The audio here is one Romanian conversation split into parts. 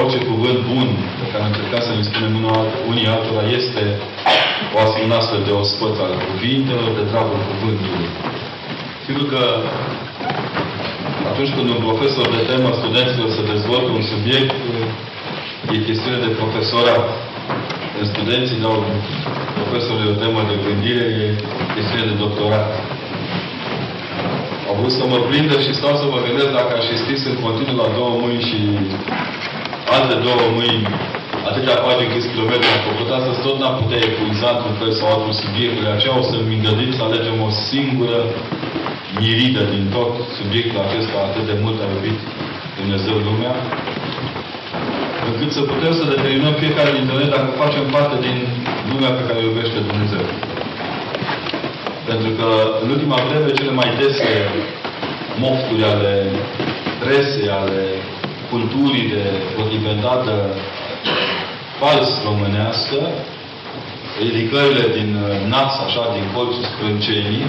orice cuvânt bun pe care încercăm să-l spunem unii altora este o asemenea astfel de ospăț al cuvintelor de dragul cuvântului. Sigur că atunci când un profesor de temă studenților să dezvolte un subiect, e chestiune de profesorat. Când studenții dau profesorului o temă de gândire, e chestiune de doctorat. Au vrut să mă prindă și stau să mă gândesc dacă aș fi scris în continuu la două mâini și alte două mâini atâtea pagini câți kilometri am făcut, astăzi tot n-am putea epuiza într-un fel sau altul subiectul. Aceea o să-mi îngădim să alegem o singură miridă din tot subiectul acesta atât de mult a iubit Dumnezeu lumea, încât să putem să determinăm fiecare dintre noi dacă facem parte din lumea pe care o iubește Dumnezeu. Pentru că în ultima vreme cele mai dese mofturi ale presei, ale culturii de potrivendată fals românească, ridicările din uh, nas, așa, din colțul sprâncenii,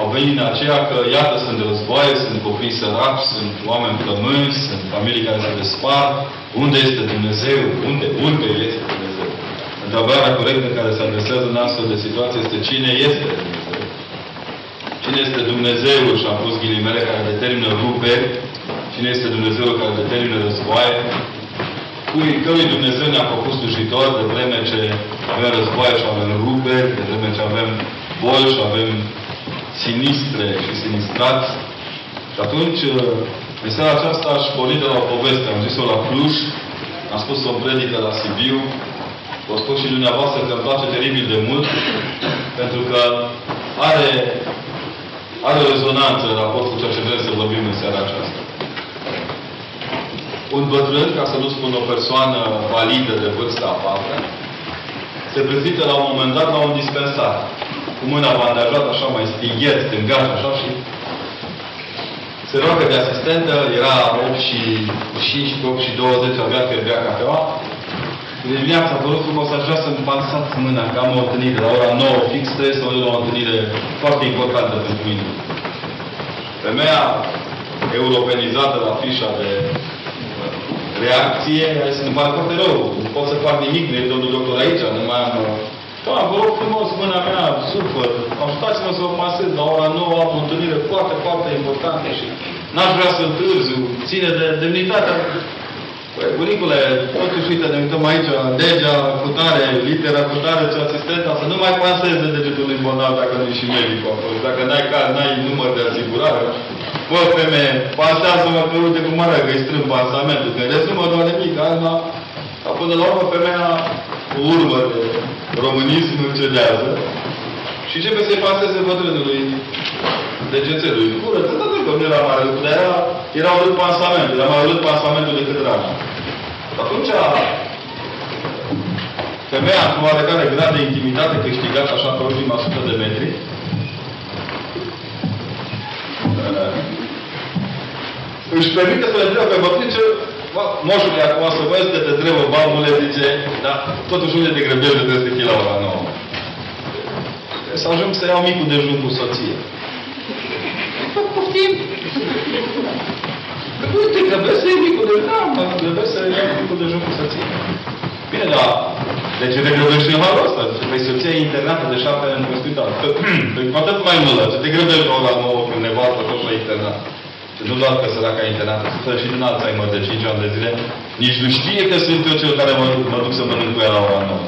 au venit în aceea că, iată, sunt războaie, sunt copii săraci, sunt oameni plămânzi, sunt familii care se despart. Unde este Dumnezeu? Unde? Unde este Dumnezeu? Întrebarea corectă care se adresează în astfel de situație este cine este Dumnezeu? Cine este Dumnezeul, și am pus ghilimele, care determină ruperi? Cine este Dumnezeul care determină războaie? cui, cărui Dumnezeu ne-a făcut slujitor de vreme ce avem războaie și avem ruperi, de vreme ce avem boli și avem sinistre și sinistrați. Și atunci, în seara aceasta aș porni de la o poveste. Am zis-o la Cluj, am spus-o în predică la Sibiu, vă spun și dumneavoastră că îmi place teribil de mult, pentru că are, are o rezonanță în raport cu ceea ce vrem să vorbim în seara aceasta un bătrân, ca să nu spun o persoană validă de vârstă afară, se prezintă la un moment dat la un dispensar. Cu mâna bandajată, așa mai stighet, stângaș, așa și se roagă de asistentă, era 8 și 5, 8 și 20, avea că bea cafeaua. De dimineața, vă rog frumos, aș vrea să-mi pansați mâna, că am o întâlnire la ora 9, fix trebuie să la o întâlnire foarte importantă pentru mine. Femeia europenizată la fișa de reacție, ai să-mi pare foarte rău. Nu pot să fac nimic, nu e domnul doctor aici, nu mai am... Da, vă rog frumos, mâna mea, sufăr, ajutați-mă să vă pasez la ora 9, am o întâlnire foarte, foarte importantă și n-aș vrea să întârziu, ține de demnitatea Păi, bunicule, totuși, uite, ne uităm aici, legea cu tare, litera cu tare, ce asistenta, să nu mai paseze degetul lui bolnav dacă nu e și medicul acolo. Dacă n-ai, n-ai număr de asigurare, Bă, femeie, pasează-mă că uite cum arată, că îi strâng pansamentul, că rest nu mă doare nimic, alma. Dar până la urmă, femeia, cu urmă de românism, cedează și începe să-i paseze bătrânului degețelul. Cură, tot atât că nu era mare lucru, dar era, era urât pansamentul, era mai urât pansamentul decât rana. Atunci, femeia cu oarecare grad de intimitate câștigat așa pe ultima sută de metri, își permite să le întrebe pe bătrânice, moșule, acum să văd că te întrebă bambule, zice, dar totuși unde te grăbești de trebuie să fii la ora nouă. Să ajung să iau micul dejun cu soție. Poftim! Nu te grăbesc să iei micul dejun. Da, mă grăbesc să iau micul dejun cu soție. Bine, da. De ce te grăbești în halul ăsta? Zice, păi soția e internată de șapte ani în spital. Păi cu atât mai mult, ce te grăbești la ora nouă când nevastă tot la internat. Nu doar că săraca internată, suferă și din Alzheimer de 5 ani de zile. Nici nu știe că sunt eu cel care mă, mă duc să mănânc cu ea la ora 9.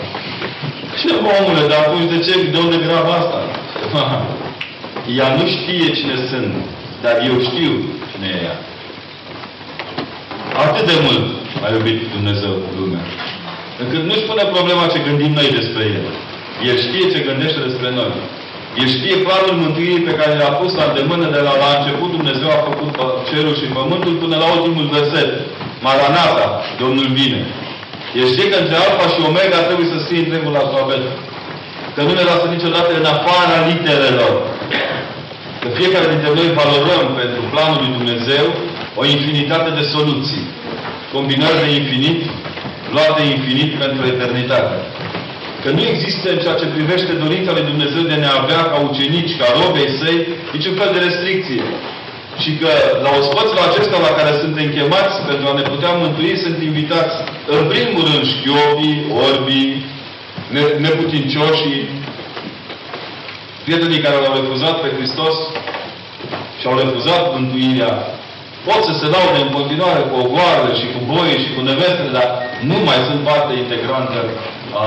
Și mă, omule, dar atunci de ce? De unde grav asta? ea nu știe cine sunt, dar eu știu cine e ea. Atât de mult a iubit Dumnezeu lumea. Încât nu-și pune problema ce gândim noi despre El. El știe ce gândește despre noi. El știe planul mântuirii pe care l-a pus la îndemână de la, la început. Dumnezeu a făcut cerul și pământul până la ultimul verset. Maranata, Domnul vine. El știe că între Alfa și Omega trebuie să scrie întregul alfabet. Că nu ne lasă niciodată în afara literelor. Că fiecare dintre noi valorăm pentru planul lui Dumnezeu o infinitate de soluții. Combinări de infinit, luate infinit pentru eternitate. Că nu există în ceea ce privește dorința lui Dumnezeu de a ne avea ca ucenici, ca robei săi, niciun fel de restricție. și că la ospățul acesta la care suntem chemați pentru a ne putea mântui, sunt invitați în primul rând șchiopii, orbii, neputincioșii, prietenii care l-au refuzat pe Hristos și au refuzat mântuirea, pot să se laude în continuare cu ogoarele și cu boie și cu nevestele, dar nu mai sunt parte integrantă a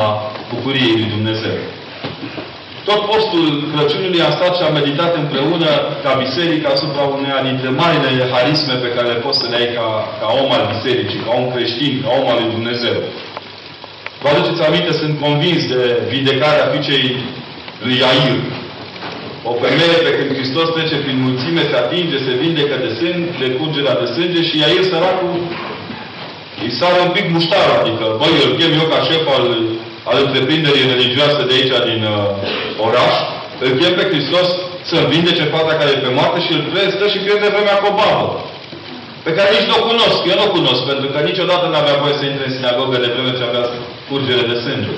bucuriei lui Dumnezeu. Tot postul Crăciunului a stat și a meditat împreună ca biserică asupra uneia dintre marile harisme pe care le poți să le ai ca, ca om al bisericii, ca om creștin, ca om al lui Dumnezeu. Vă aduceți aminte, sunt convins de vindecarea fiicei lui Iair. O femeie pe când Hristos trece prin mulțime, se atinge, se vindecă de sânge, de curgerea de sânge și Iair săracul îi sară un pic muștarul, adică, băi, îl chem eu ca șef al, al întreprinderii religioase de aici, din uh, oraș, îl chem pe Hristos să vindece fata care e pe moarte și îl stă și pierde vremea cu o babă. Pe care nici nu o cunosc. Eu nu o cunosc, pentru că niciodată nu avea voie să intre în sinagogă de vreme ce avea curgere de sânge.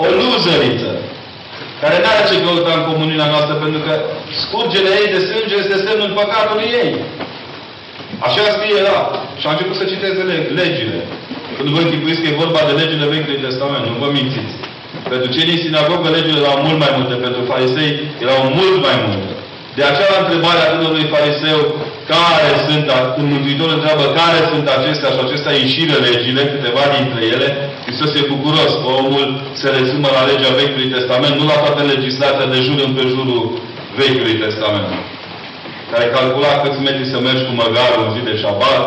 O luzăriță care nu are ce căuta în comuniunea noastră, pentru că scurgerea ei de sânge este semnul păcatului ei. Așa scrie la. Și a început să citeze legile. Când vă închipuiți că e vorba de legile Vechiului Testament, nu vă mințiți. Pentru cei din sinagogă legile erau mult mai multe, pentru farisei erau mult mai multe. De aceea la întrebarea tânărului fariseu, care sunt, când Mântuitorul întreabă care sunt acestea și acestea ieșire legile, câteva dintre ele, Hristos e bucuros că omul se rezumă la legea Vechiului Testament, nu la toată legislația de jur împrejurul Vechiului Testament care calcula câți metri să mergi cu măgarul în zi de șabat,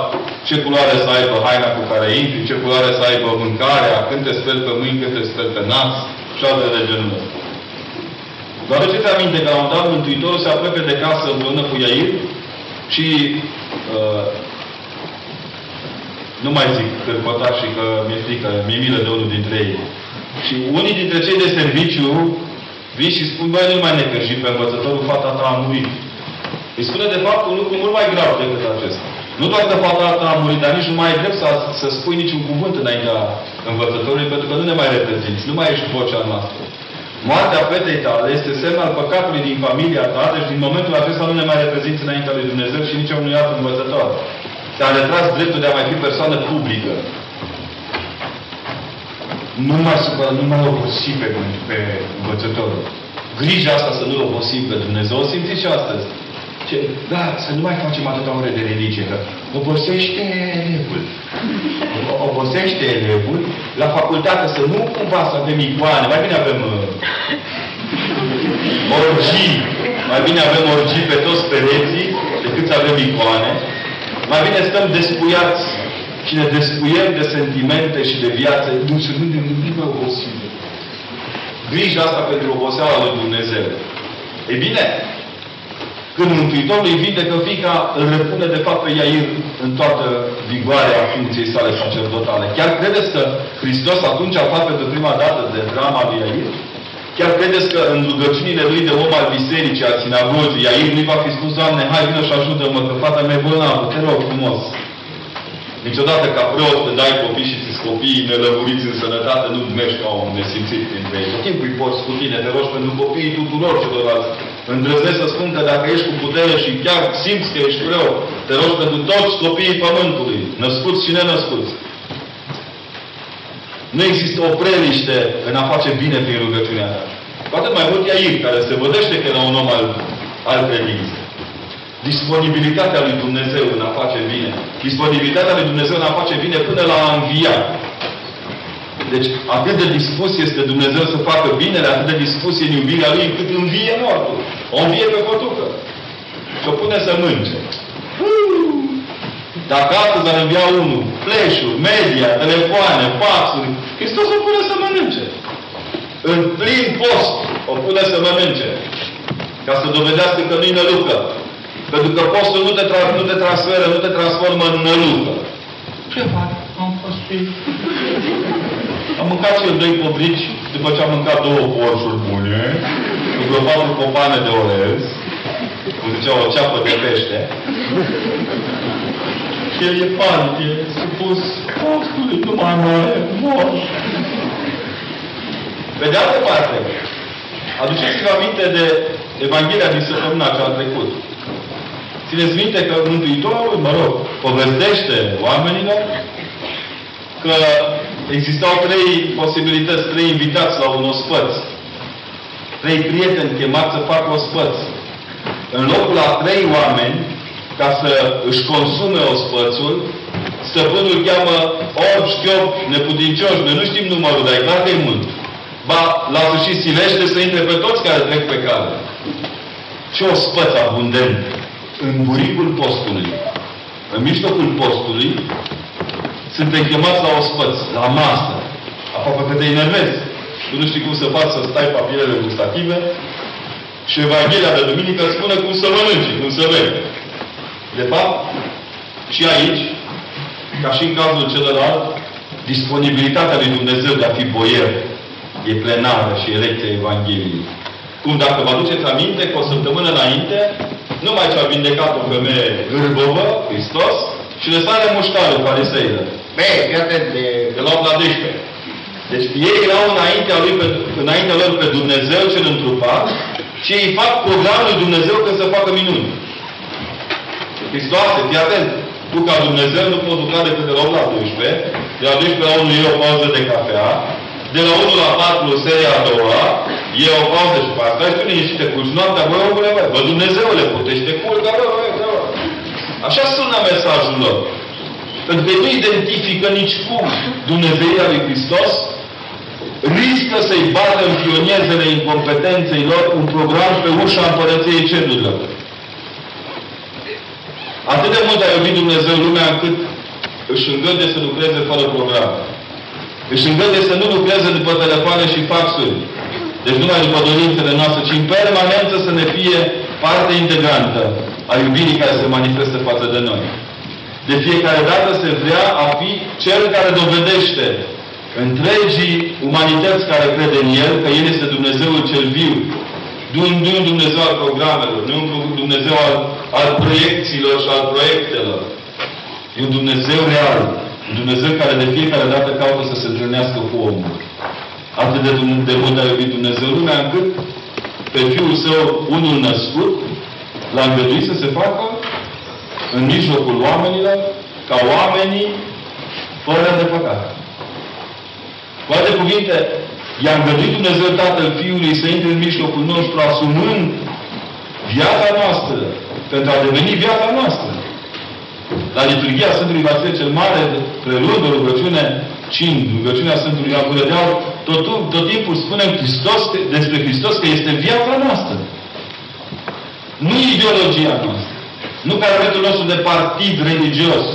ce culoare să aibă haina cu care intri, ce culoare să aibă mâncarea, când te speli pe mâini, când te speli pe nas și alte de genul ăsta. Vă aduceți aminte că la un dat Mântuitorul se apropie de casă împreună cu Iair și uh, nu mai zic cârpătaș și că mi-e frică, mi-e milă de unul dintre ei. Și unii dintre cei de serviciu vin și spun, băi, nu mai necăji pe învățătorul, fata ta a murit. Îi spune, de fapt, un lucru mult mai grav decât acesta. Nu doar că fata ta a murit, dar nici nu mai ai drept să, să spui niciun cuvânt înaintea învățătorului, pentru că nu ne mai reprezinți, nu mai ești vocea noastră. Moartea fetei tale este semn al păcatului din familia ta, deci din momentul acesta nu ne mai reprezinți înaintea lui Dumnezeu și nici unui alt învățător. Te-a retras dreptul de a mai fi persoană publică. Nu mai supăra, nu mai obosi pe, pe învățătorul. Grija asta să nu-l obosim pe Dumnezeu. O simțiți și astăzi. Ce? Da, să nu mai facem atâta ore de religie, că obosește elevul. Obosește elevul la facultate, să nu cumva să avem icoane, mai bine avem uh, orgii, mai bine avem orgii pe toți pereții decât să avem icoane. Mai bine stăm despuiați și ne despuiem de sentimente și de viață, nu să nu ne gândim mai obosim. Grija asta pentru oboseala lui Dumnezeu. E bine, când Mântuitorul îi vindecă fica, îl repune de fapt pe Iair în toată vigoarea funcției sale sacerdotale. Chiar credeți că Hristos atunci a aflat pentru prima dată de drama lui Iair? Chiar credeți că în rugăciunile lui de om al bisericii, al sinagogii, Iair nu-i va fi spus, Doamne, hai vină și ajută-mă, că fata mea e bolnavă, te rog frumos. Niciodată ca preot când ai copii și ți copiii nelămuriți în sănătate, nu mergi ca un nesimțit dintre ei. Tot timpul îi porți cu tine, te rogi pentru copiii tuturor celorlalți. Îndrăznesc să spun că dacă ești cu putere și chiar simți că ești rău, te rogi pentru toți copiii pământului, născuți și nenăscuți. Nu există o preliște în a face bine prin rugăciunea ta. Cu atât mai mult Iair, care se vădește că era un om al, al credinței. Disponibilitatea lui Dumnezeu în a face bine. Disponibilitatea lui Dumnezeu în a face bine până la a învia. Deci atât de dispus este Dumnezeu să facă binele, atât de dispus e în iubirea Lui, încât învie mortul. O învie pe pătucă. Și o pune să mânce. Dacă astăzi ar învia unul, flash media, telefoane, faxuri, Hristos o pune să mănânce. În plin post o pune să mănânce. Ca să dovedească că nu-i nălucă. Pentru că postul nu te, tra- nu te transferă, nu te transformă în nălucă. Ce fac? Am fost și... Am mâncat și eu doi cobrici după ce am mâncat două porșuri bune, cu vreo patru copane de orez, cum zicea o ceapă de pește. și el e panic, e supus postului, nu mai mare, mor. Pe de altă parte, aduceți-vă aminte de Evanghelia din săptămâna cea trecut. Țineți minte că Mântuitorul, mă rog, povestește oamenilor că existau trei posibilități, trei invitați la un ospăț. Trei prieteni chemați să facă ospăț. În locul la trei oameni, ca să își consume ospățul, stăpânul cheamă orb, șchiop, neputincioși, noi nu știm numărul, dar e clar că e mult. Ba, la sfârșit silește să intre pe toți care trec pe cale. Ce ospăț abundent în buricul postului. În mijlocul postului suntem chemați la ospăț, la masă. Aproape că te enervezi. Tu nu știi cum să faci să stai papierele gustative și Evanghelia de Duminică spune cum să mănânci, cum să vei. De fapt, și aici, ca și în cazul celălalt, disponibilitatea lui Dumnezeu de a fi boier e plenară și e lecția Evangheliei. Cum dacă vă aduceți aminte, cu o săptămână înainte, numai ce a vindecat o femeie gârbovă, Hristos, și le sare muștarul fariseilor. Băi, fii atent, de, de la 8 la 12. Deci ei erau înaintea, lui, pe, înaintea lor pe Dumnezeu cel întrupat și ei fac programul lui Dumnezeu când să facă minuni. Hristoase, fii atent. Tu ca Dumnezeu nu poți lucra decât de la 8 la 12, de la 12 la 1 e o pauză de cafea, de la 1 la 4 seria a doua, e o pauză și pe asta și nici te culci noaptea, băi, omule, băi, bă, Dumnezeule, puteți te culca, bă, bă, bă. Așa sună mesajul lor. Pentru că nu identifică nici cum Dumnezeirea lui Hristos riscă să-i bată în pionezele incompetenței lor un program pe ușa împărăției cerurilor. Atât de mult a iubit Dumnezeu lumea încât își îngăde să lucreze fără program. Își îngăde să nu lucreze după telefoane și faxuri. Deci nu numai după dorințele noastre, ci în permanență să ne fie parte integrantă a iubirii care se manifestă față de noi. De fiecare dată se vrea a fi cel care dovedește întregii umanități care crede în El, că El este Dumnezeul cel viu. Nu un Dumnezeu al programelor, nu un Dumnezeu al, al proiecțiilor și al proiectelor. E un Dumnezeu real. Un Dumnezeu care de fiecare dată caută să se întâlnească cu omul. Atât de, de mult a iubit Dumnezeu lumea, încât pe Fiul Său, unul născut, l-a îngăduit să se facă în mijlocul oamenilor, ca oamenii fără de păcat. Cu alte cuvinte, i-a îngăduit Dumnezeu Tatăl Fiului să intre în mijlocul nostru, asumând viața noastră, pentru a deveni viața noastră. La liturgia Sfântului Vasile cel Mare, preluând o rugăciune, cin, rugăciunea Sfântului Ioan tot, tot timpul spunem Hristos, despre Hristos că este viața noastră. Nu ideologia noastră. Nu caracterul nostru de partid religios.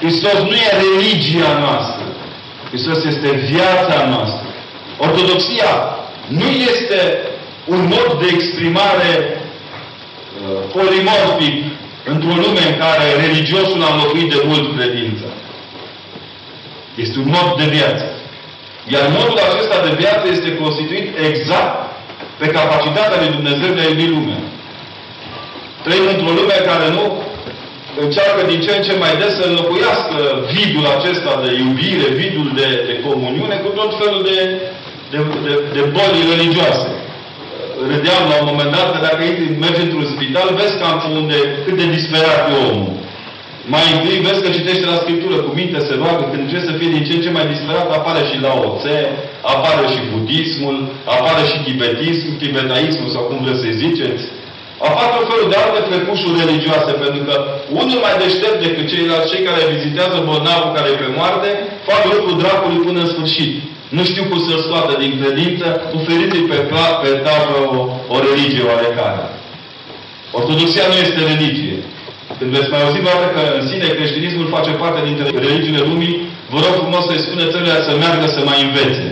Hristos nu e religia noastră. Hristos este viața noastră. Ortodoxia nu este un mod de exprimare uh, polimorfic într-o lume în care religiosul a înlocuit de mult credința. Este un mod de viață. Iar modul acesta de viață este constituit exact pe capacitatea lui Dumnezeu de a iubi lumea. Trăim într-o lume care nu încearcă din ce în ce mai des să înlocuiască vidul acesta de iubire, vidul de, de comuniune, cu tot felul de, de, de, de boli religioase. Râdeam la un moment dat că dacă mergi într-un spital, vezi cam unde, cât de disperat e omul. Mai întâi vezi că citește la Scriptură, cu minte se roagă, când trebuie să fie din ce în ce mai disperat, apare și la oțe, apare și budismul, apare și tibetismul, tibetaismul, sau cum vreți să ziceți, Apar tot felul de alte frecușuri religioase, pentru că unul mai deștept decât ceilalți, cei care vizitează bolnavul care e pe moarte, fac lucrul dracului până în sfârșit. Nu știu cum să scoată din credință, oferiți pe, pe tablă o, o religie oarecare. Ortodoxia nu este religie. Când veți mai auzi dată că în sine creștinismul face parte dintre religiile lumii, vă rog frumos să-i spune țările să meargă să mai învețe.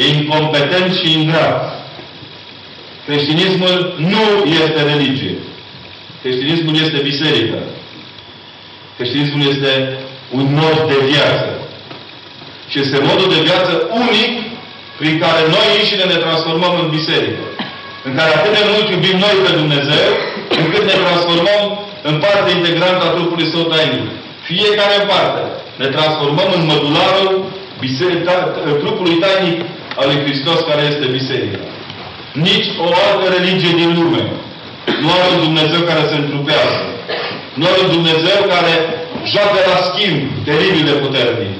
E incompetent și ingrat. Creștinismul nu este religie. Creștinismul este biserică. Creștinismul este un mod de viață. Și este modul de viață unic prin care noi înșine ne transformăm în biserică. În care atât de mult iubim noi pe Dumnezeu, încât ne transformăm în parte integrantă a trupului său tainic. Fiecare în parte. Ne transformăm în mădularul trupului tainic al lui Hristos care este biserica. Nici o altă religie din lume nu are un Dumnezeu care se întrupează. Noi un Dumnezeu care joacă la schimb teribil de puternic.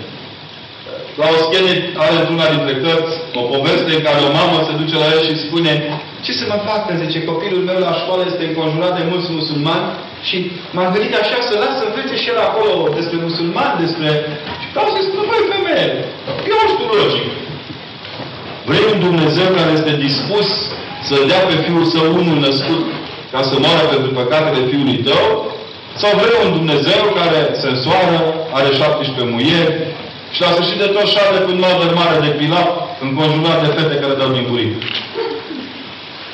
La o schene are într-una dintre cărți o poveste în care o mamă se duce la el și spune ce să mă facă? Zice, copilul meu la școală este înconjurat de mulți musulmani și m-am gândit așa să las să învețe și el acolo despre musulmani, despre... Și vreau să spun, măi, femeie, eu știu logic. Vrei un Dumnezeu care este dispus să dea pe Fiul Său unul născut ca să moară pentru păcatele Fiului tău? Sau vrei un Dumnezeu care se însoară, are 17 muieri și la sfârșit de tot șade cu un mădăr mare de pilat înconjurat de fete care dau din buric?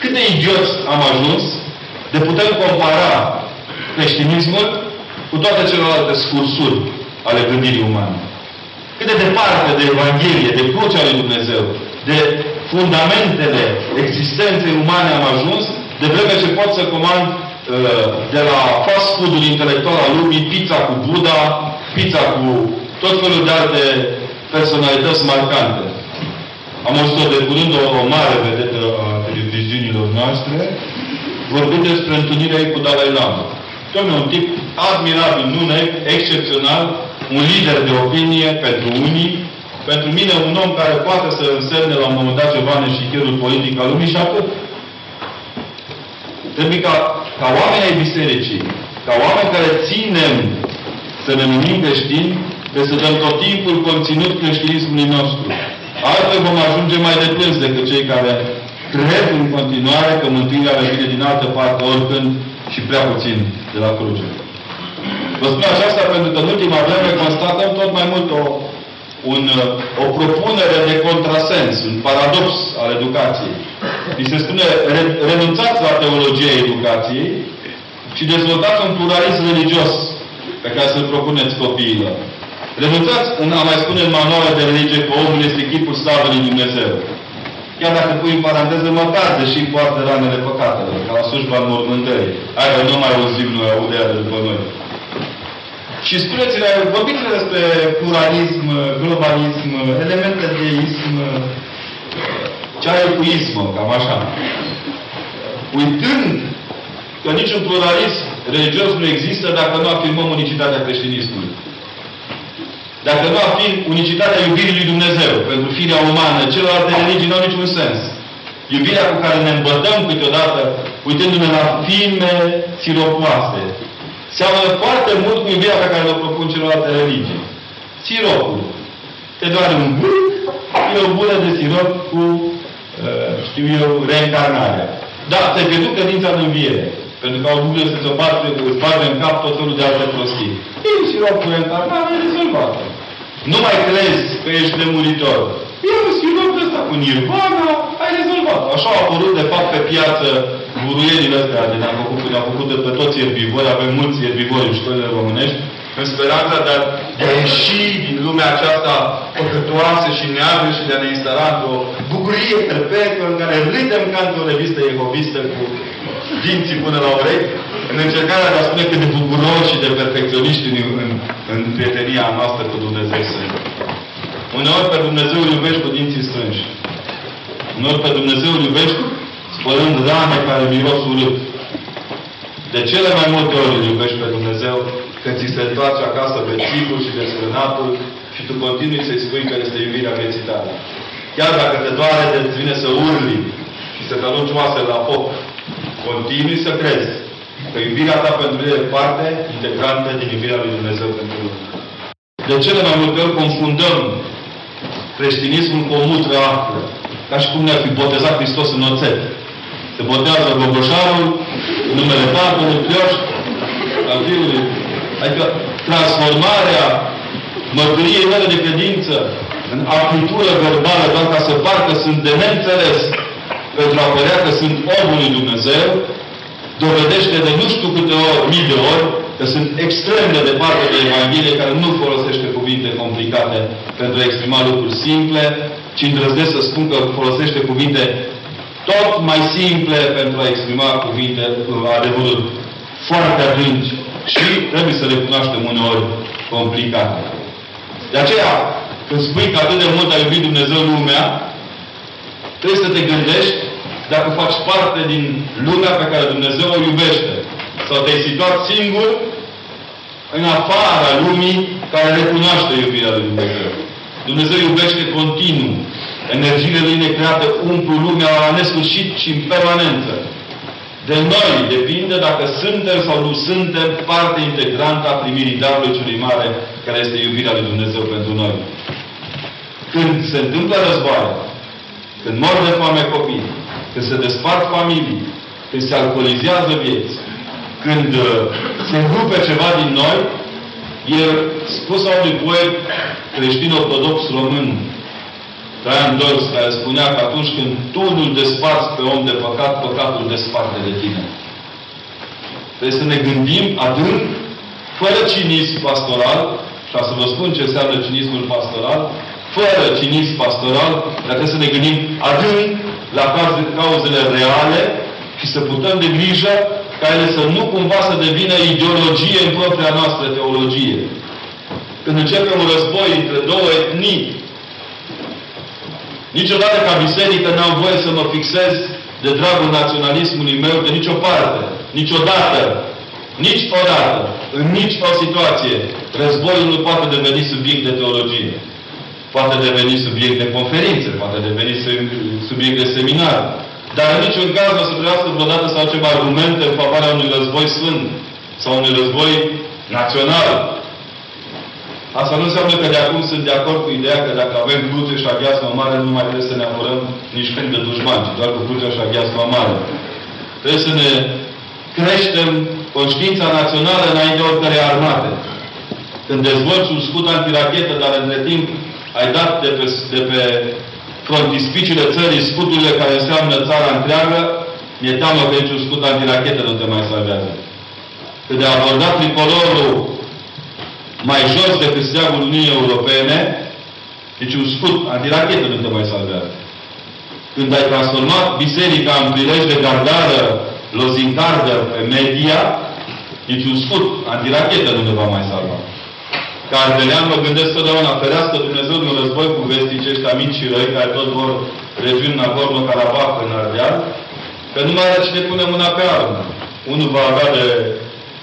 Cât de idioți am ajuns de putem compara creștinismul cu toate celelalte scursuri ale gândirii umane. Cât de departe de Evanghelie, de crucea lui Dumnezeu, de fundamentele existenței umane am ajuns, de vreme ce pot să comand uh, de la fast food-ul intelectual al lumii, pizza cu Buddha, pizza cu tot felul de alte personalități marcante. Am auzit-o de curând o, o mare vedetă a televiziunilor noastre, vorbind despre întâlnirea ei cu Dalai Lama. Domnule, un tip admirabil, nume, excepțional, un lider de opinie pentru unii, pentru mine un om care poate să însemne la un moment dat ceva în eșichierul politic al lumii și atât. Trebuie ca, ca oameni ai bisericii, ca oameni care ținem să ne numim creștini, trebuie să dăm tot timpul conținut creștinismului nostru. Altfel vom ajunge mai deplâns decât cei care cred în continuare că mântuirea vine din altă parte, oricând și prea puțin de la cruce. Vă spun aceasta pentru că în ultima vreme constatăm tot mai mult o, un, o propunere de contrasens, un paradox al educației. Mi se spune, re, renunțați la teologia educației și dezvoltați un pluralism religios pe care să-l propuneți copiilor. Renunțați în a mai spune în manuale de religie că omul este chipul slavă lui Dumnezeu. Chiar dacă pui în paranteză măcar, deși poartă ranele păcatelor, ca la slujba în mormântării. Aia nu mai auzim noi, audea de după noi. Și spuneți-le, vorbiți despre pluralism, globalism, elemente de ism, ce are cu ism, cam așa. Uitând că niciun pluralism religios nu există dacă nu afirmăm unicitatea creștinismului. Dacă nu afirm unicitatea iubirii lui Dumnezeu pentru firea umană, celelalte religii nu au niciun sens. Iubirea cu care ne îmbătăm câteodată, uitându-ne la filme siropoase, seamănă foarte mult cu iubirea pe care o propun celelalte religii. Siropul. Te doare un gât, e o bună de sirop cu, uh, știu eu, reîncarnarea. Da, te pierdut credința în înviere. Pentru că au Dumnezeu să se bate, îți bate în cap tot felul de alte prostii. E siropul reîncarnare, e rezolvat. Nu mai crezi că ești nemuritor. E un sirop ăsta cu nirvana, ai rezolvat. Așa au apărut, de fapt, pe piață buruienile astea de ne-am făcut, ne-am făcut de pe toți erbivori, avem mulți erbivori în școlile românești, în speranța de a, de a ieși din lumea aceasta păcătoasă și neagră și de a ne instala într-o bucurie perpetuă în care râdem ca într-o revistă egovistă cu dinții până la urechi, în încercarea de a spune cât de bucuroși și de perfecționiști în, în, în prietenia noastră cu Dumnezeu sunt. Uneori pe Dumnezeu îl iubești cu dinții strânși. Uneori pe Dumnezeu îl iubești spălând rane care miros urât. De cele mai multe ori îl iubești pe Dumnezeu că ți se întoarce acasă vețicul și desfrânatul și tu continui să-i spui că este iubirea vieții tale. Chiar dacă te doare de îți vine să urli și să te arunci oasele la foc, continui să crezi că iubirea ta pentru el e parte integrantă din iubirea lui Dumnezeu pentru lume. De cele mai multe ori confundăm creștinismul cu o mutră află. Ca și cum ne-ar fi botezat Hristos în oțet. Se botează gogoșarul, în numele Tatălui, Plioș, al Fiului. Adică transformarea mărturiei mele de credință în aplitură verbală, doar ca să parcă sunt de neînțeles pentru a părea că sunt omul lui Dumnezeu, dovedește de nu știu câte ori, mii de ori, că sunt extrem de departe de Evanghelie care nu folosește cuvinte complicate pentru a exprima lucruri simple, ci îndrăznesc să spun că folosește cuvinte tot mai simple pentru a exprima cuvinte, adevărul foarte adânci și trebuie să le cunoaștem uneori complicate. De aceea, când spui că atât de mult a iubit Dumnezeu lumea, trebuie să te gândești dacă faci parte din lumea pe care Dumnezeu o iubește. Sau te-ai situat singur în afara lumii care recunoaște iubirea lui Dumnezeu. Dumnezeu iubește continuu. Energiile lui necreate umplu lumea la nesfârșit și în permanență. De noi depinde dacă suntem sau nu suntem parte integrantă a primirii darului celui mare, care este iubirea lui Dumnezeu pentru noi. Când se întâmplă războaie, când mor de foame copii, când se despart familii, când se alcoolizează vieți, când uh, se rupe ceva din noi, e spus a unui poet creștin ortodox român, Traian Dors, care spunea că atunci când tu nu-l desparți pe om de păcat, păcatul desparte de tine. Trebuie să ne gândim adânc, fără cinism pastoral, și să vă spun ce înseamnă cinismul pastoral, fără cinism pastoral, dar trebuie să ne gândim adânc la cauzele reale și să putem de grijă ca ele să nu cumva să devină ideologie în propria noastră teologie. Când începem un război între două etnii, niciodată ca biserică n-am voie să mă fixez de dragul naționalismului meu de nicio parte. Niciodată. Nici odată. În nici o situație. Războiul nu poate deveni subiect de teologie. Poate deveni subiect de conferințe, poate deveni subiect de seminar. Dar în niciun caz nu o să trebuiască vreodată să facem argumente în favoarea unui război sfânt sau unui război național. Asta nu înseamnă că de acum sunt de acord cu ideea că dacă avem cruce și aghiazmă mare, nu mai trebuie să ne apărăm nici când de dușmani, ci doar cu cruce și aghiazmă mare. Trebuie să ne creștem conștiința națională înainte oricărei armate. Când dezvolți un scut antirachetă, dar între timp ai dat de pe, de pe frontispiciile țării scuturile care înseamnă țara întreagă, mi-e teamă că niciun scut antirachetă nu te mai salvează. Când de abordat tricolorul mai jos decât steagul Uniunii Europene, deci un scut antirachetă nu te mai salvează. Când ai transformat biserica în prilej de gardară lozincardă pe media, niciun scut antirachetă nu te va mai salva. Ca ardelean mă gândesc totdeauna, ferească Dumnezeu de un război cu vestii aceștia mici și răi, care tot vor regiuni Nagorno-Karabakh în Ardeal, că nu mai are cine pune mâna pe armă. Unul va avea de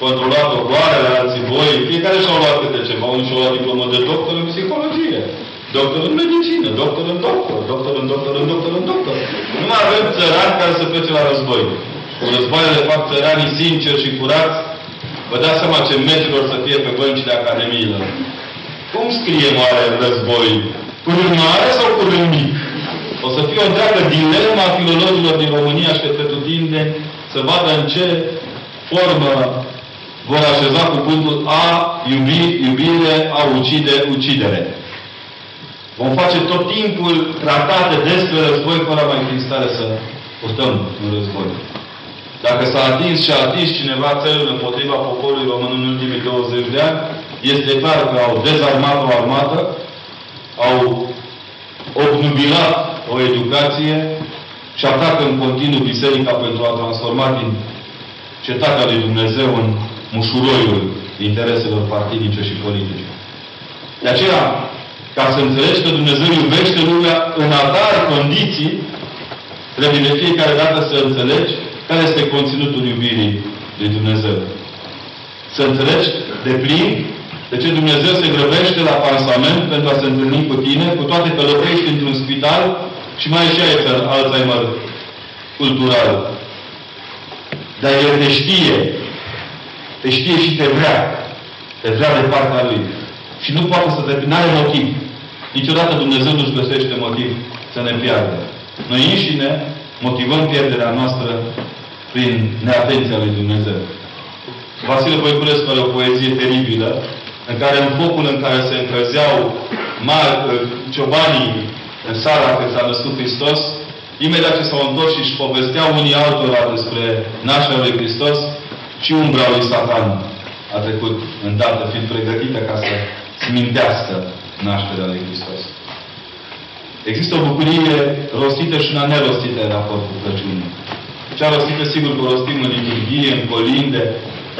controlat ogoarele, alții voi, fiecare și-au luat câte ceva. Unul și-au luat diplomă de doctor în psihologie, doctor în medicină, doctor în doctor, doctor în doctor în doctor în doctor. Nu mai avem țărani care să plece la război. Cu războaiele fac țăranii sinceri și curați, Vă dați seama ce meciuri să fie pe băncile academiilor. Cum scrie mare război? Cu rând mare sau cu rând mic? O să fie o întreagă dilema a filologilor din România și pe tutinde să vadă în ce formă vor așeza cuvântul a iubi, iubire, a ucide, ucidere. Vom face tot timpul tratate despre război fără mai fi stare să purtăm un război. Dacă s-a atins și a atins cineva țelul împotriva poporului român în ultimii 20 de ani, este clar că au dezarmat o armată, au obnubilat o educație și atacă în continuu biserica pentru a transforma din cetatea lui Dumnezeu în mușuroiul intereselor partidice și politice. De aceea, ca să înțelegi că Dumnezeu iubește lumea în atare condiții, trebuie de fiecare dată să înțelegi care este conținutul iubirii lui Dumnezeu? Să înțelegi de plin de ce Dumnezeu se grăbește la pansament pentru a se întâlni cu tine, cu toate că locuiești într-un spital și mai și ai Alzheimer cultural. Dar El te știe. Te știe și te vrea. Te vrea de partea Lui. Și nu poate să te... N-are motiv. Niciodată Dumnezeu nu-și găsește motiv să ne piardă. Noi înșine motivăm pierderea noastră prin neatenția lui Dumnezeu. Vasile Voiculescu are o poezie teribilă, în care în focul în care se încălzeau mari, ă, ciobanii în sara când s-a născut Hristos, imediat ce s-au întors și își povesteau unii altora despre nașterea lui Hristos, și umbra lui Satan a trecut îndată, fiind pregătită ca să smintească nașterea lui Hristos. Există o bucurie rostită și una nerostită în raport cu Crăciunul. Cea rostită, sigur, că o rostim în liturghie, în colinde.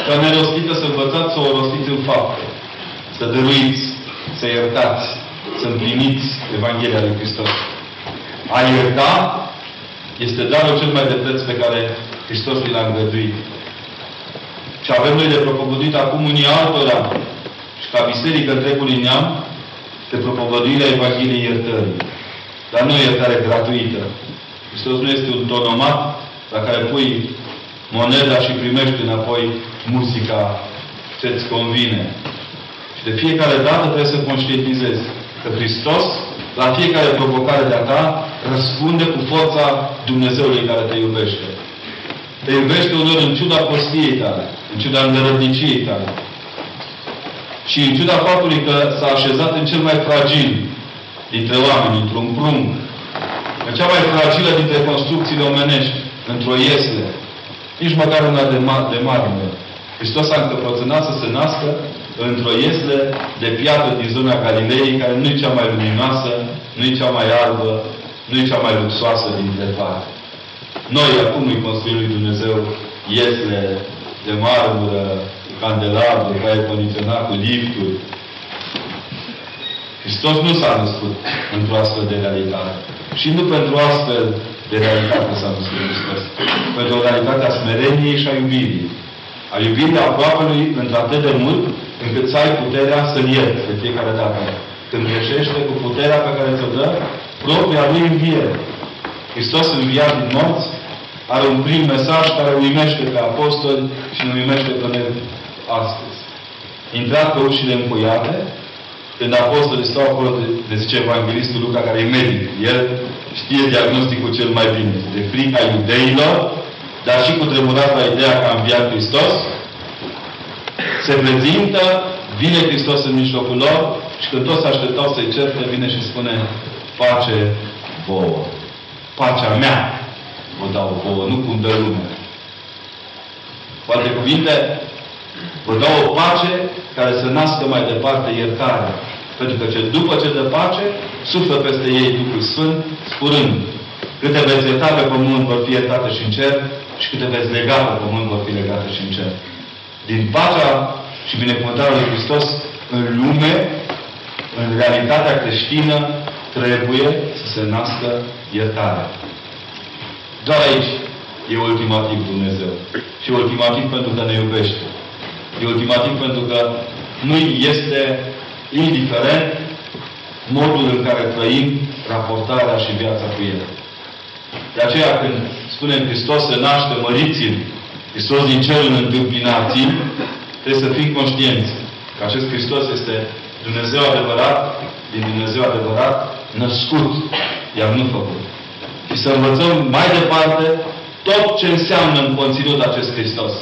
Cea nerostită să învățați să o rostiți în fapte. Să dăruiți, să iertați, să împliniți Evanghelia lui Hristos. A ierta este darul cel mai de preț pe care Hristos l-a îngăduit. Și avem noi de propovăduit acum unii altora și ca biserică întregului neam de propovăduirea Evangheliei iertării. Dar nu iertare gratuită. Hristos nu este un tonomat la care pui moneda și primești înapoi muzica ce-ți convine. Și de fiecare dată trebuie să conștientizezi că Hristos, la fiecare provocare de-a ta, răspunde cu forța Dumnezeului care te iubește. Te iubește unor în ciuda postiei tale, în ciuda îndărădniciei tale. Și în ciuda faptului că s-a așezat în cel mai fragil dintre oameni, într-un prunc, în cea mai fragilă dintre construcțiile omenești, într-o iesle, nici măcar una de, ma de marmură. Hristos a încăpățânat să se nască într-o iesle de piatră din zona Galilei, care nu e cea mai luminoasă, nu e cea mai albă, nu e cea mai luxoasă dintre toate. Noi acum îi construim lui Dumnezeu iesle de marmură, candelabre, care condiționat cu lifturi. Hristos nu s-a născut într-o astfel de realitate. Și nu pentru astfel de realitate s-a născut Hristos. Pentru o realitate a smereniei și a iubirii. A iubirii aproapelui într-atât de mult încât să ai puterea să-L ierți de fiecare dată. Când greșește cu puterea pe care ți-o dă propria lui înviere. Hristos înviat din morți are un prim mesaj care uimește pe apostoli și ne uimește pe noi astăzi. Intrat pe ușile încuiate, când apostolii stau acolo, de, de zice Evanghelistul Luca, care e medic. El știe diagnosticul cel mai bine. De frica iudeilor, dar și cu tremurat la ideea că a înviat Hristos, se prezintă, vine Hristos în mijlocul lor și când toți așteptau să-i certe, vine și spune pace vouă. Pacea mea vă dau vouă, nu cum dă lumea. Cu alte cuvinte, vă dau o pace care să nască mai departe iertare. Pentru că ce după ce dă pace, suflă peste ei Duhul Sfânt, spurând, câte veți ierta pe pământ vor fi iertate și în cer, și câte veți lega pe pământ vor fi legate și în cer. Din pacea și binecuvântarea lui Hristos în lume, în realitatea creștină, trebuie să se nască iertarea. Doar aici e ultimativ Dumnezeu. Și ultimativ pentru că ne iubește. E ultimativ pentru că nu este indiferent modul în care trăim raportarea și viața cu El. De aceea când spunem Hristos se naște, măriți-l, Hristos din cerul întâmpinați trebuie să fim conștienți că acest Hristos este Dumnezeu adevărat, din Dumnezeu adevărat, născut, iar nu făcut. Și să învățăm mai departe tot ce înseamnă în conținut acest Hristos.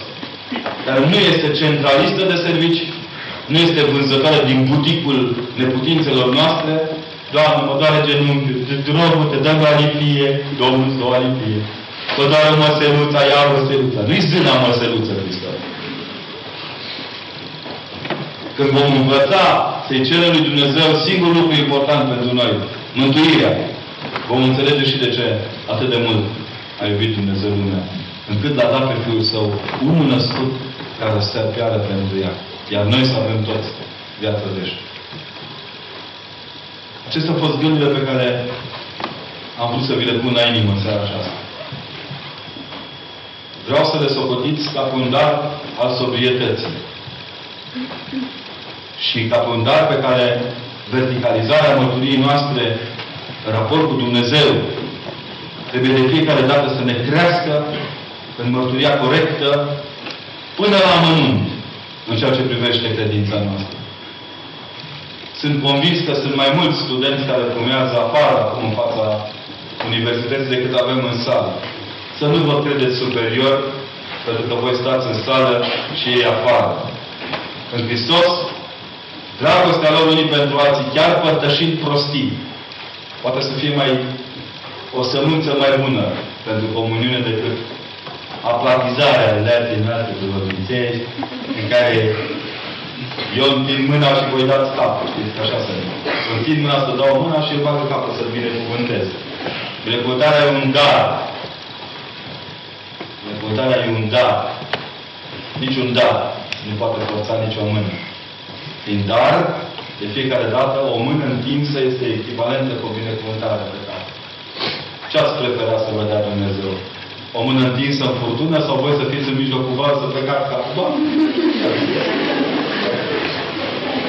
Dar nu este centralistă de servici, nu este vânzătoare din buticul neputințelor noastre, Doamne, mă doare genunchiul, te rog, te dăm la lipie, Domnul îți dă o lipie. Mă doare măseluța, ia măseluța. Nu-i zâna măseluță, Hristos. Când vom învăța să-i cerem lui Dumnezeu singurul lucru important pentru noi, mântuirea, vom înțelege și de ce atât de mult a iubit Dumnezeu lumea. Încât l-a dat pe Fiul Său, unul născut, care să se piară pentru ea. Iar noi să avem toți viața veșnică. Acestea au fost gândurile pe care am vrut să vi le pun la inimă în seara aceasta. Vreau să le socotiți ca un dar al sobrietății. Și ca un dar pe care verticalizarea mărturiei noastre în raport cu Dumnezeu trebuie de fiecare dată să ne crească în mărturia corectă până la amănunt în ceea ce privește credința noastră. Sunt convins că sunt mai mulți studenți care fumează afară acum în fața universității decât avem în sală. Să nu vă credeți superior, pentru că voi stați în sală și ei afară. În Hristos, dragostea lor unii pentru alții, chiar părtășind prostii, poate să fie mai o sămânță mai bună pentru comuniune decât aplatizarea lerții noastre duhovnicești, în care eu întind mâna și voi dați capul. Știți că așa se întâmplă. Întind mâna să dau mâna și îl bagă capul să-l binecuvântez. Binecuvântarea e un dar. Binecuvântarea e un dar. Niciun dar nu poate forța nicio mână. Prin dar, de fiecare dată, o mână întinsă este echivalentă cu binecuvântarea pe care. Ce ați prefera să vă dea Dumnezeu? O mână întinsă în furtună sau voi să fiți în mijlocul voastră plecați ca Doamne,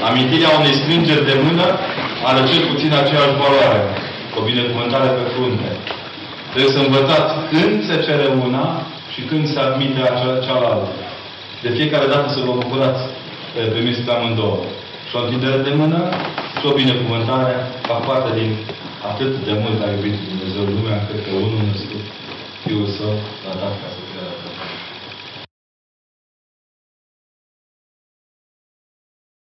Amintirea unei strângeri de mână are cel puțin aceeași valoare. O binecuvântare pe frunte. Trebuie să învățați când se cere una și când se admite acea, cealaltă. De fiecare dată să vă bucurați că primiți pe amândouă. Și o întindere de mână și o binecuvântare fac parte din atât de mult a iubit Dumnezeu lumea, cred că unul născut 比如说男大孩